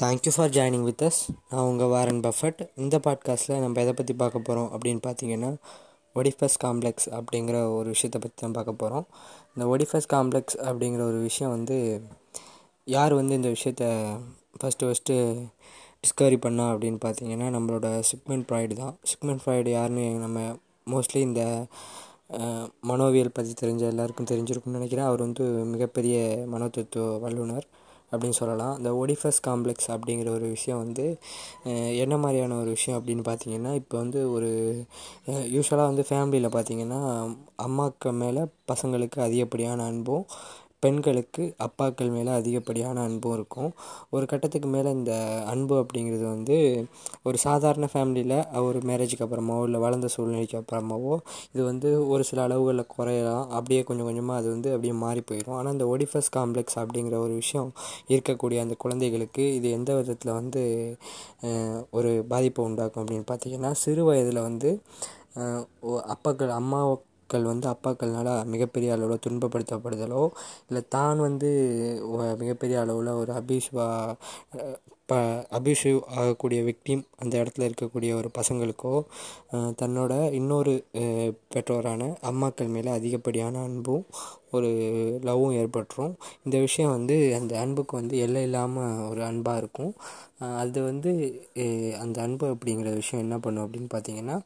Thank you for joining with us நான் உங்கள் Warren Buffett. இந்த பாட்காஸ்ட்டில் நம்ம எதை பற்றி பார்க்க போகிறோம் அப்படின்னு பார்த்தீங்கன்னா ஒடிஃபஸ் காம்ப்ளெக்ஸ் அப்படிங்கிற ஒரு விஷயத்தை பற்றி தான் பார்க்க போகிறோம் இந்த ஒடிஃபஸ் காம்ப்ளெக்ஸ் அப்படிங்கிற ஒரு விஷயம் வந்து யார் வந்து இந்த விஷயத்த ஃபஸ்ட்டு ஃபஸ்ட்டு டிஸ்கவரி பண்ணா அப்படின்னு பார்த்தீங்கன்னா நம்மளோட சிக்மெண்ட் ஃப்ராய்டு தான். சிக்மெண்ட் ஃப்ராய்டு யாருன்னு நம்ம மோஸ்ட்லி இந்த மனோவியல் பற்றி தெரிஞ்ச எல்லாருக்கும் தெரிஞ்சிருக்கும்னு நினைக்கிறேன். அவர் வந்து மிகப்பெரிய மனோதத்துவ வல்லுனர். அப்படின்னு சொல்லலாம். இந்த ஒடிஃபஸ் காம்ப்ளெக்ஸ் அப்படிங்கிற ஒரு விஷயம் வந்து என்ன மாதிரியான ஒரு விஷயம் அப்படின்னு பார்த்தீங்கன்னா இப்போ வந்து ஒரு யூஸ்வலாக வந்து ஃபேமிலியில் பார்த்தீங்கன்னா அம்மாவுக்கு மேலே பசங்களுக்கு அதிகப்படியான அன்பும் பெண்களுக்கு அப்பாக்கள் மேலே அதிகப்படியான அன்பும் இருக்கும். ஒரு கட்டத்துக்கு மேலே இந்த அன்பு அப்படிங்கிறது வந்து ஒரு சாதாரண ஃபேமிலியில் ஒரு மேரேஜுக்கு அப்புறமாவோ இல்லை வளர்ந்த சூழ்நிலைக்கு அப்புறமாவோ இது வந்து ஒரு சில அளவுகளில் குறையலாம். அப்படியே கொஞ்சம் கொஞ்சமாக அது வந்து அப்படியே மாறி போயிடும் ஆனால் இந்த ஒடிஃபஸ் காம்ப்ளெக்ஸ் அப்படிங்கிற ஒரு விஷயம் இருக்கக்கூடிய அந்த குழந்தைகளுக்கு இது எந்த விதத்தில் வந்து ஒரு பாதிப்பை உண்டாக்கும் அப்படின்னு பார்த்தீங்கன்னா சிறு வயதில் வந்து அப்பாக்கள் அம்மா மக்கள் வந்து அப்பாக்கள்னால மிகப்பெரிய அளவில் துன்பப்படுத்தப்படுதலோ இல்லை தான் வந்து மிகப்பெரிய அளவில் ஒரு அபியூஸ்வா ப அபியூசிவ் ஆகக்கூடிய விக்டிம் அந்த இடத்துல இருக்கக்கூடிய ஒரு பசங்களுக்கோ தன்னோட இன்னொரு பெற்றோரான அம்மாக்கள் மேலே அதிகப்படியான அன்பும் ஒரு லவ்வும் ஏற்பட்டுரும். இந்த விஷயம் வந்து அந்த அன்புக்கு வந்து எல்லை இல்லாமல் ஒரு அன்பாக இருக்கும். அது வந்து அந்த அன்பு அப்படிங்கிற விஷயம் என்ன பண்ணும் அப்படின்னு பார்த்தீங்கன்னா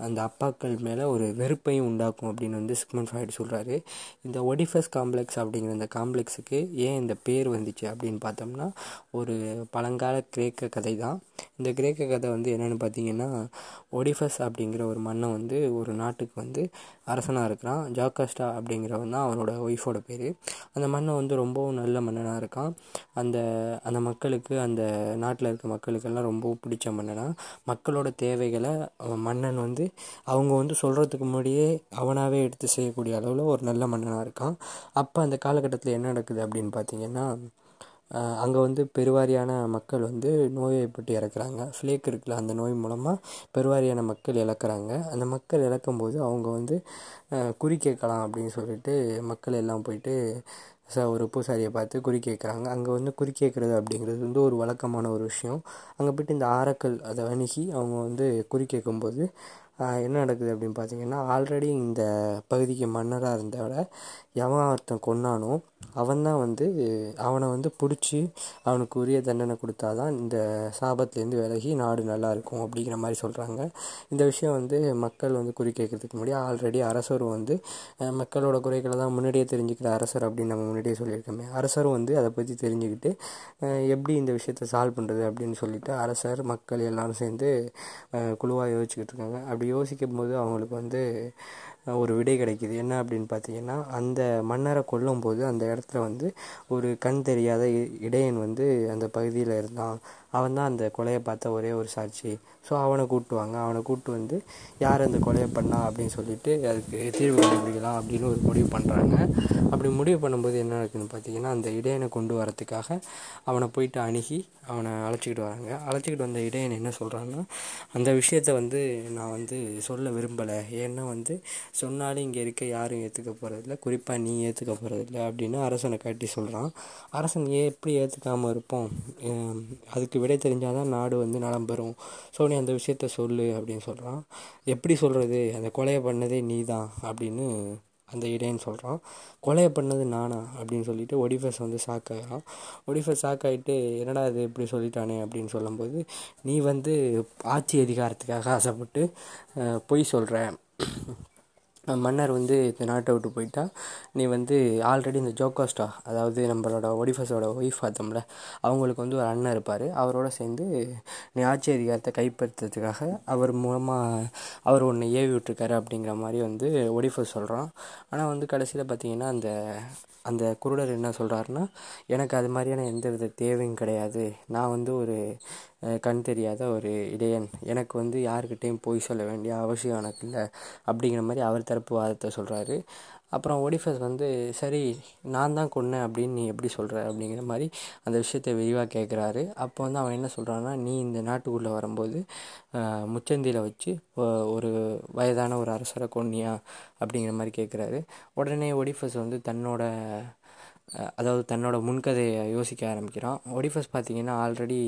அந்த அப்பாக்கள் மேலே ஒரு வெறுப்பையும் உண்டாக்கும் அப்படின்னு வந்து சிக்மன் ஃப்ராய்டு சொல்கிறாரு இந்த ஒடிஃபஸ் காம்ப்ளெக்ஸ் அப்படிங்கிற இந்த காம்ப்ளெக்ஸுக்கு ஏன் இந்த பேர் வந்துச்சு அப்படின்னு பார்த்தோம்னா ஒரு பழங்கால கிரேக்க கதை தான் இந்த கிரேக்க கதை வந்து என்னென்னு பார்த்தீங்கன்னா ஒடிஃபஸ் அப்படிங்கிற ஒரு மன்னன் வந்து ஒரு நாட்டுக்கு வந்து அரசனாக இருக்கிறான். ஜாக்காஸ்டா அப்படிங்கிறவன் தான் அவனோட ஒய்ஃபோட பேர். அந்த மன்னன் வந்து ரொம்பவும் நல்ல மன்னனாக இருக்கான். அந்த அந்த மக்களுக்கு அந்த நாட்டில் இருக்க மக்களுக்கெல்லாம் ரொம்பவும் பிடிச்ச மன்னனாக மக்களோட தேவைகளை அவன் மன்னன் வந்து அவங்க வந்து சொல்கிறதுக்கு முன்னாடியே அவனாகவே எடுத்து செய்யக்கூடிய அளவில் ஒரு நல்ல மன்னனாக இருக்கான். அப்போ அந்த காலகட்டத்தில் என்ன நடக்குது அப்படின்னு பார்த்தீங்கன்னா அங்கே வந்து பெருவாரியான மக்கள் வந்து நோயைப்பட்டு இறக்குறாங்க. ஃப்ளேக் இருக்குல்ல அந்த நோய் மூலமாக பெருவாரியான மக்கள் இழக்கிறாங்க. அந்த மக்கள் இழக்கும்போது அவங்க வந்து குறி கேட்கலாம் அப்படின்னு சொல்லிட்டு மக்கள் எல்லாம் போயிட்டு ச ஒரு பூசாரியை பார்த்து குறி கேட்குறாங்க. அங்கே வந்து குறி கேட்குறது அப்படிங்கிறது வந்து ஒரு வழக்கமான ஒரு விஷயம். அங்கே போய்ட்டு இந்த ஆரக்கல் அதை அணுகி அவங்க வந்து குறி கேட்கும்போது என்ன நடக்குது அப்படின்னு பார்த்தீங்கன்னா ஆல்ரெடி இந்த பகுதிக்கு மன்னராக இருந்தவரை எவன் ஒருத்தன் கொன்னானோ அவன் தான் வந்து அவனை வந்து பிடிச்சி அவனுக்கு உரிய தண்டனை கொடுத்தாதான் இந்த சாபத்துலேருந்து விலகி நாடு நல்லா இருக்கும் அப்படிங்கிற மாதிரி சொல்கிறாங்க இந்த விஷயம் வந்து மக்கள் வந்து குறி கேட்கறதுக்கு முன்னாடி ஆல்ரெடி அரசரும் வந்து மக்களோட குறைகளை தான் முன்னாடியே தெரிஞ்சுக்கிற அரசர் அப்படின்னு நம்ம முன்னாடியே சொல்லியிருக்கோமே. அரசரும் வந்து அதை பற்றி தெரிஞ்சுக்கிட்டு எப்படி இந்த விஷயத்தை சால்வ் பண்ணுறது அப்படின்னு சொல்லிட்டு அரசர் மக்கள் எல்லாரும் சேர்ந்து குழுவாக யோசிச்சுக்கிட்டு இருக்காங்க. அப்படி யோசிக்கும் போது அவங்களுக்கு வந்து ஒரு விடை கிடைக்குது. என்ன அப்படின்னு பார்த்தீங்கன்னா அந்த மன்னரை கொல்லும்போது அந்த இடத்துல வந்து ஒரு கண் தெரியாத இ- இடையன் வந்து அந்த பகுதியில் இருந்தான். அவன் தான் அந்த கொலையை பார்த்த ஒரே ஒரு சாட்சி. ஸோ அவனை கூட்டுவாங்க அவனை கூப்பிட்டு வந்து யார் அந்த கொலையை பண்ணா? அப்படின்னு சொல்லிட்டு அதுக்கு தீர்வு கண்டுபிடிக்கலாம் அப்படின்னு ஒரு முடிவு பண்ணுறாங்க அப்படி முடிவு பண்ணும்போது என்ன நடக்குதுன்னு பார்த்தீங்கன்னா அந்த இடையனை கொண்டு வரத்துக்காக அவனை போயிட்டு அணுகி அவனை அழைச்சிக்கிட்டு வராங்க. அழைச்சிக்கிட்டு வந்த இடையன் என்ன சொல்கிறான்னா அந்த விஷயத்தை வந்து நான் வந்து சொல்ல விரும்பலை. ஏன்னா வந்து சொன்னாலும் இங்கே இருக்க யாரும் ஏற்றுக்க போகிறதில்ல குறிப்பாக நீ ஏற்றுக்க போகிறதில்ல அப்படின்னு அரசனை காட்டி சொல்கிறான் அரசன் ஏன் எப்படி ஏற்றுக்காமல் இருப்போம்? அதுக்கு விடை தெரிஞ்சால் தான் நாடு வந்து நலம் பெறும். ஸோ நீ அந்த விஷயத்த சொல்லு அப்படின்னு சொல்கிறான் எப்படி சொல்கிறது அந்த கொலையை பண்ணதே நீ தான் அப்படின்னு அந்த இடையன்னு சொல்கிறான் கொலையை பண்ணது நானா அப்படின்னு சொல்லிட்டு ஒடிஃபஸ் வந்து ஷாக்காகிறான் ஒடிஃபஸ் ஆகிட்டு என்னடா இது இப்படி சொல்லிட்டானே அப்படின்னு சொல்லும்போது நீ வந்து ஆட்சி அதிகாரத்துக்காக ஆசைப்பட்டு பொய் சொல்கிற மன்னர் வந்து இந்த நாட்டை விட்டு போயிட்டா நீ வந்து ஆல்ரெடி இந்த ஜோகோஸ்டா அதாவது நம்மளோட ஒடிஃபஸோட ஒய்ஃப் பார்த்தோம்ல அவங்களுக்கு வந்து ஒரு அண்ணன் இருப்பார். அவரோட சேர்ந்து நீ ஆட்சி அதிகாரத்தை கைப்பற்றுறதுக்காக அவர் மூலமாக அவர் ஒன்று ஏவி விட்டுருக்காரு அப்படிங்கிற மாதிரி வந்து ஒடிஃபஸ் சொல்கிறான் ஆனால் வந்து கடைசியில் பார்த்தீங்கன்னா அந்த அந்த குருடர் என்ன சொல்கிறாருன்னா எனக்கு அது மாதிரியான எந்த வித தேவையும் கிடையாது. நான் வந்து ஒரு கண் தெரியாத ஒரு இடையன். எனக்கு வந்து யாருக்கிட்டேயும் போய் சொல்ல வேண்டிய அவசியம் எனக்கு இல்லை. அப்படிங்கிற மாதிரி அவர் தரப்பு வாதத்தை சொல்கிறாரு அப்புறம் ஒடிஃபஸ் வந்து சரி நான் தான் கொன்னேன் அப்படின்னு நீ எப்படி சொல்கிற அப்படிங்கிற மாதிரி அந்த விஷயத்தை விரிவாக கேட்குறாரு அப்போ வந்து அவன் என்ன சொல்கிறான்னா நீ இந்த நாட்டுக்குள்ளே வரும்போது முச்சந்தியில் வச்சு ஒரு வயதான ஒரு அரசரை கொன்னியா? அப்படிங்கிற மாதிரி கேட்குறாரு உடனே ஒடிஃபஸ் வந்து தன்னோட அதாவது தன்னோட முன்கதையை யோசிக்க ஆரம்பிக்கிறான் ஒடிஃபஸ் பார்த்திங்கன்னா ஆல்ரெடி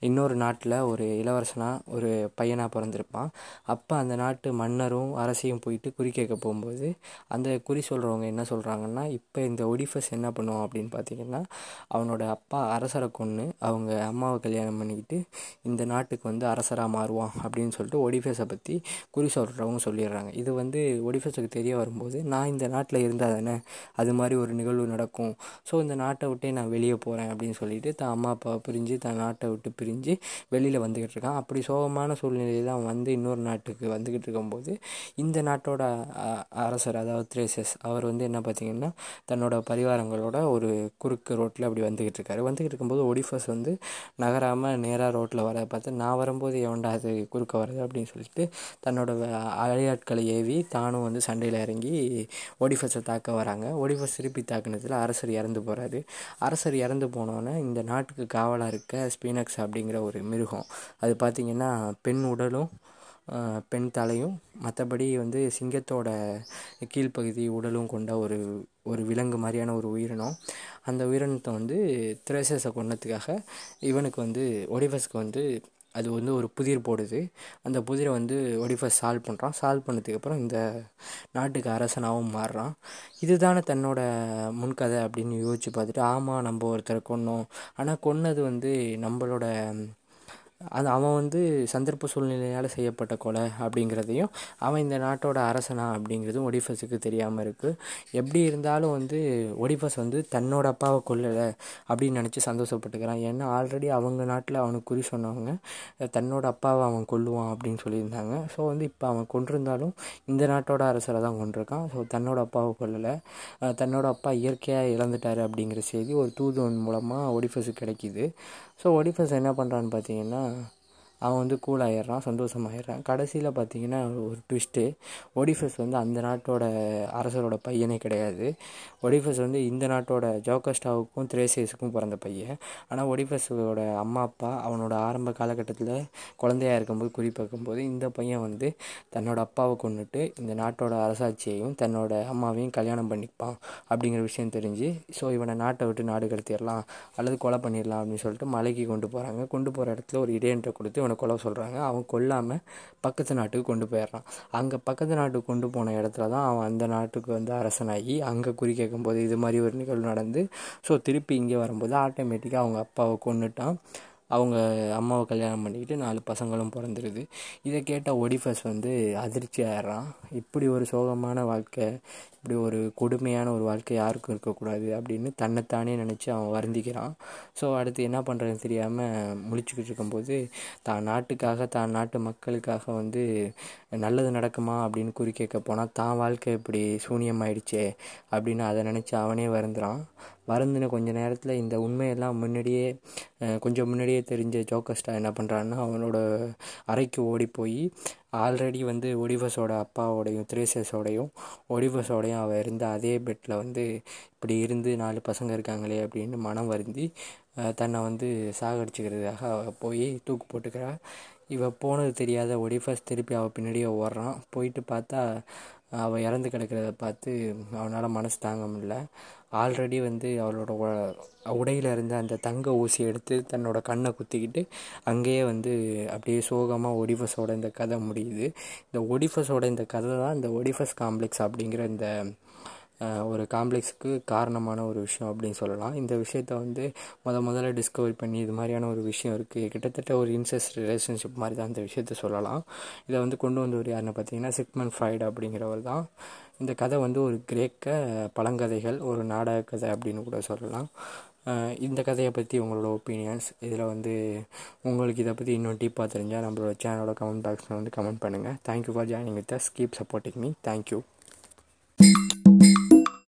இன்னொரு நாட்டில் ஒரு இளவரசனாக ஒரு பையனாக பிறந்திருப்பான். அப்போ அந்த நாட்டு மன்னரும் அரசியும் போயிட்டு குறி கேட்க போகும்போது அந்த குறி சொல்கிறவங்க என்ன சொல்கிறாங்கன்னா இப்போ இந்த ஒடிஃபஸ் என்ன பண்ணுவான் அப்படின்னு பார்த்தீங்கன்னா அவனோட அப்பா அரசரை கொன்று அவங்க அம்மாவை கல்யாணம் பண்ணிக்கிட்டு இந்த நாட்டுக்கு வந்து அரசராக மாறுவான் அப்படின்னு சொல்லிட்டு ஒடிஃபஸை பற்றி குறி சொல்கிறவங்க சொல்லிடுறாங்க. இது வந்து ஒடிஃபஸுக்கு தெரிய வரும்போது நான் இந்த நாட்டில் இருந்தால் தானே அது மாதிரி ஒரு நிகழ்வு நடக்கும் ஸோ இந்த நாட்டை விட்டே நான் வெளியே போகிறேன் அப்படின்னு சொல்லிட்டு தான் அம்மா அப்பாவை பிரிஞ்சு தான் நாட்டை விட்டு பிரிஞ்சு வெளியில் வந்துக்கிட்டு இருக்கான். அப்படி சோகமான சூழ்நிலையில் அவன் வந்து இன்னொரு நாட்டுக்கு வந்துக்கிட்டு இருக்கும்போது இந்த நாட்டோட அரசர் அதாவது த்ரேசஸ் அவர் வந்து என்ன பார்த்தீங்கன்னா தன்னோட பரிவாரங்களோட ஒரு குறுக்கு ரோட்டில் அப்படி வந்துக்கிட்டு இருக்காரு. வந்துக்கிட்டு இருக்கும்போது ஒடிஃபஸ் வந்து நகராமல் நேராக ரோட்டில் வர பார்த்து நான் வரும்போது எவன்டா அது குறுக்க வருது? அப்படின்னு சொல்லிட்டு தன்னோட அழையாட்களை ஏவி தானும் வந்து சண்டையில் இறங்கி ஒடிஃபஸை தாக்க வராங்க. ஒடிஃபஸ் திருப்பி தாக்குனதில் அரசர் அரசர் இறந்து போகிறாரு அரசர் இறந்து போனோன்னே இந்த நாட்டுக்கு காவலாக இருக்க ஸ்பீனக்ஸ் அப்படிங்கிற ஒரு மிருகம். அது பார்த்திங்கன்னா பெண் உடலும் பெண் தலையும் மற்றபடி வந்து சிங்கத்தோட கீழ்ப்பகுதி உடலும் கொண்ட ஒரு ஒரு விலங்கு மாதிரியான ஒரு உயிரினம். அந்த உயிரினத்தை வந்து திரேசஸை கொண்டதுக்காக இவனுக்கு வந்து ஒடிவஸ்க்கு வந்து அது வந்து ஒரு புதிர் போடுது. அந்த புதிரை வந்து ஒடிஃபஸ் சால்வ் பண்ணுறான் சால்வ் பண்ணதுக்கப்புறம் இந்த நாட்டுக்கு அரசனாகவும் மாறுறான். இதுதானே தன்னோட முன்கதை அப்படின்னு யோசிச்சு பார்த்துட்டு ஆமாம் நம்ம ஒருத்தரை கொன்னோம். ஆனால் கொன்னது வந்து நம்மளோட அது அவன் வந்து சந்தர்ப்ப சூழ்நிலையால் செய்யப்பட்ட கொலை அப்படிங்கிறதையும் அவன் இந்த நாட்டோட அரசனா அப்படிங்கிறதும் ஒடிஃபஸுக்கு தெரியாமல் இருக்குது எப்படி இருந்தாலும் வந்து ஒடிஃபஸ் வந்து தன்னோட அப்பாவை கொல்லலை அப்படின்னு நினச்சி சந்தோஷப்பட்டுக்கிறான். ஏன்னா ஆல்ரெடி அவங்க நாட்டில் அவனுக்கு குறி சொன்னவங்க தன்னோட அப்பாவை அவன் கொல்லுவான் அப்படின்னு சொல்லியிருந்தாங்க. ஸோ வந்து இப்போ அவன் கொண்டிருந்தாலும் இந்த நாட்டோட அரசரை தான் கொண்டிருக்கான் ஸோ தன்னோட அப்பாவை கொல்லலை. தன்னோட அப்பா இயற்கையாக இழந்துட்டார் அப்படிங்கிற செய்தி ஒரு தூதுவன் மூலமாக ஒடிஃபஸுக்கு கிடைக்கிது. ஸோ ஒடிஃபஸ் என்ன பண்ணுறான்னு பார்த்தீங்கன்னா uh, அவன் வந்து கூல் ஆயிடுறான் சந்தோஷமாயிடுறான். கடைசியில் பார்த்தீங்கன்னா ஒரு ட்விஸ்ட்டு ஒடிஃபஸ் வந்து அந்த நாட்டோட அரசரோட பையனே கிடையாது. ஒடிஃபஸ் வந்து இந்த நாட்டோட ஜோகஸ்டாவுக்கும் த்ரேசியஸுக்கும் பிறந்த பையன். ஆனால் ஒடிஃபஸோட அம்மா அப்பா அவனோட ஆரம்ப காலகட்டத்தில் குழந்தையாக இருக்கும்போது குறிப்பாக்கும்போது இந்த பையன் வந்து தன்னோட அப்பாவை கொண்டுட்டு இந்த நாட்டோட அரசாட்சியையும் தன்னோட அம்மாவையும் கல்யாணம் பண்ணிப்பான் அப்படிங்கிற விஷயம் தெரிஞ்சு ஸோ இவனை நாட்டை விட்டு நாடு கடத்திடலாம் அல்லது கொலை பண்ணிடலாம் அப்படின்னு சொல்லிட்டு மலைக்கு கொண்டு போகிறாங்க கொண்டு போகிற இடத்துல ஒரு இடையன்ட்ட கொடுத்து அவனை கொலை சொல்கிறாங்க அவன் கொல்லாமல் பக்கத்து நாட்டுக்கு கொண்டு போயிடுறான். அங்கே பக்கத்து நாட்டுக்கு கொண்டு போன இடத்துல தான் அவன் அந்த நாட்டுக்கு வந்து அரசனாகி அங்கே குறி கேட்கும்போது இது மாதிரி ஒரு நிகழ்வு நடந்து ஸோ திருப்பி இங்கே வரும்போது ஆட்டோமேட்டிக்காக அவங்க அப்பாவை கொண்டுட்டான் அவங்க அம்மாவை கல்யாணம் பண்ணிக்கிட்டு நாலு பசங்களும் பிறந்துருது. இதை கேட்ட ஒடிஃபஸ் வந்து அதிர்ச்சி ஆயிடுறான். இப்படி ஒரு சோகமான வாழ்க்கை இப்படி ஒரு கொடுமையான ஒரு வாழ்க்கை யாருக்கும் இருக்கக்கூடாது அப்படின்னு தன்னைத்தானே நினச்சி அவன் வருந்திக்கிறான். ஸோ அடுத்து என்ன பண்ணுறதுன்னு தெரியாமல் முழிச்சுக்கிட்டு இருக்கும்போது தான் நாட்டுக்காக தான் நாட்டு மக்களுக்காக வந்து நல்லது நடக்குமா அப்படின்னு குறி கேட்க போனால் தான் வாழ்க்கை இப்படி சூனியமாயிடுச்சே அப்படின்னு அதை நினச்சி அவனே வருந்துறான். வருந்தின கொஞ்ச நேரத்தில் இந்த உண்மையெல்லாம் முன்னாடியே கொஞ்சம் முன்னாடியே தெரிஞ்ச ஜோக்கஸ்டா என்ன பண்ணுறான்னா அவனோட அறைக்கு ஓடி போய் ஆல்ரெடி வந்து ஒடிவஸோட அப்பாவோடையும் த்ரேசஸோடையும் ஒடிவஸோடையும் அவள் இருந்த அதே பெட்டில் வந்து இப்படி இருந்து நாலு பசங்க இருக்காங்களே அப்படின்னு மனம் வருந்தி தன்னை வந்து சாகடிச்சுக்கிறதுக்காக அவள் போய் தூக்கு போட்டுக்கிறா. இவள் போனது தெரியாத ஒடிஃபஸ் திருப்பி அவள் பின்னாடியே ஓடுறான். போயிட்டு பார்த்தா அவள் இறந்து கிடக்கிறத பார்த்து அவனால் மனசு தாங்க முடியல. ஆல்ரெடி வந்து அவளோட உடையில் இருந்த அந்த தங்க ஊசி எடுத்து தன்னோட கண்ணை குத்திக்கிட்டு அங்கேயே வந்து அப்படியே சோகமாக ஒடிஃபஸோட இந்த கதை முடியுது. இந்த ஒடிஃபஸோட இந்த கதை தான் இந்த ஒடிஃபஸ் காம்ப்ளெக்ஸ் அப்படிங்கிற இந்த ஒரு காம்ப்ளெக்ஸுக்கு காரணமான ஒரு விஷயம் அப்படின்னு சொல்லலாம். இந்த விஷயத்த வந்து முத முதல்ல டிஸ்கவரி பண்ணி இது மாதிரியான ஒரு விஷயம் இருக்குது கிட்டத்தட்ட ஒரு இன்சஸ் ரிலேஷன்ஷிப் மாதிரி தான் இந்த விஷயத்த சொல்லலாம். இதை வந்து கொண்டு வந்தவர் யாருன்னு பார்த்தீங்கன்னா சிக்மன் ஃப்ரைடு அப்படிங்கிறவர் தான். இந்த கதை வந்து ஒரு கிரேக்க பழங்கதைகள் ஒரு நாடக கதை அப்படின்னு கூட சொல்லலாம். இந்த கதையை பற்றி உங்களோட ஒப்பீனியன்ஸ் இதில் வந்து உங்களுக்கு இதை பற்றி இன்னும் டீப்பாக தெரிஞ்சால் நம்மளோட சேனலோட கமெண்ட் பாக்ஸில் வந்து கமெண்ட் பண்ணுங்கள் thank you for joining with us keep supporting me thank you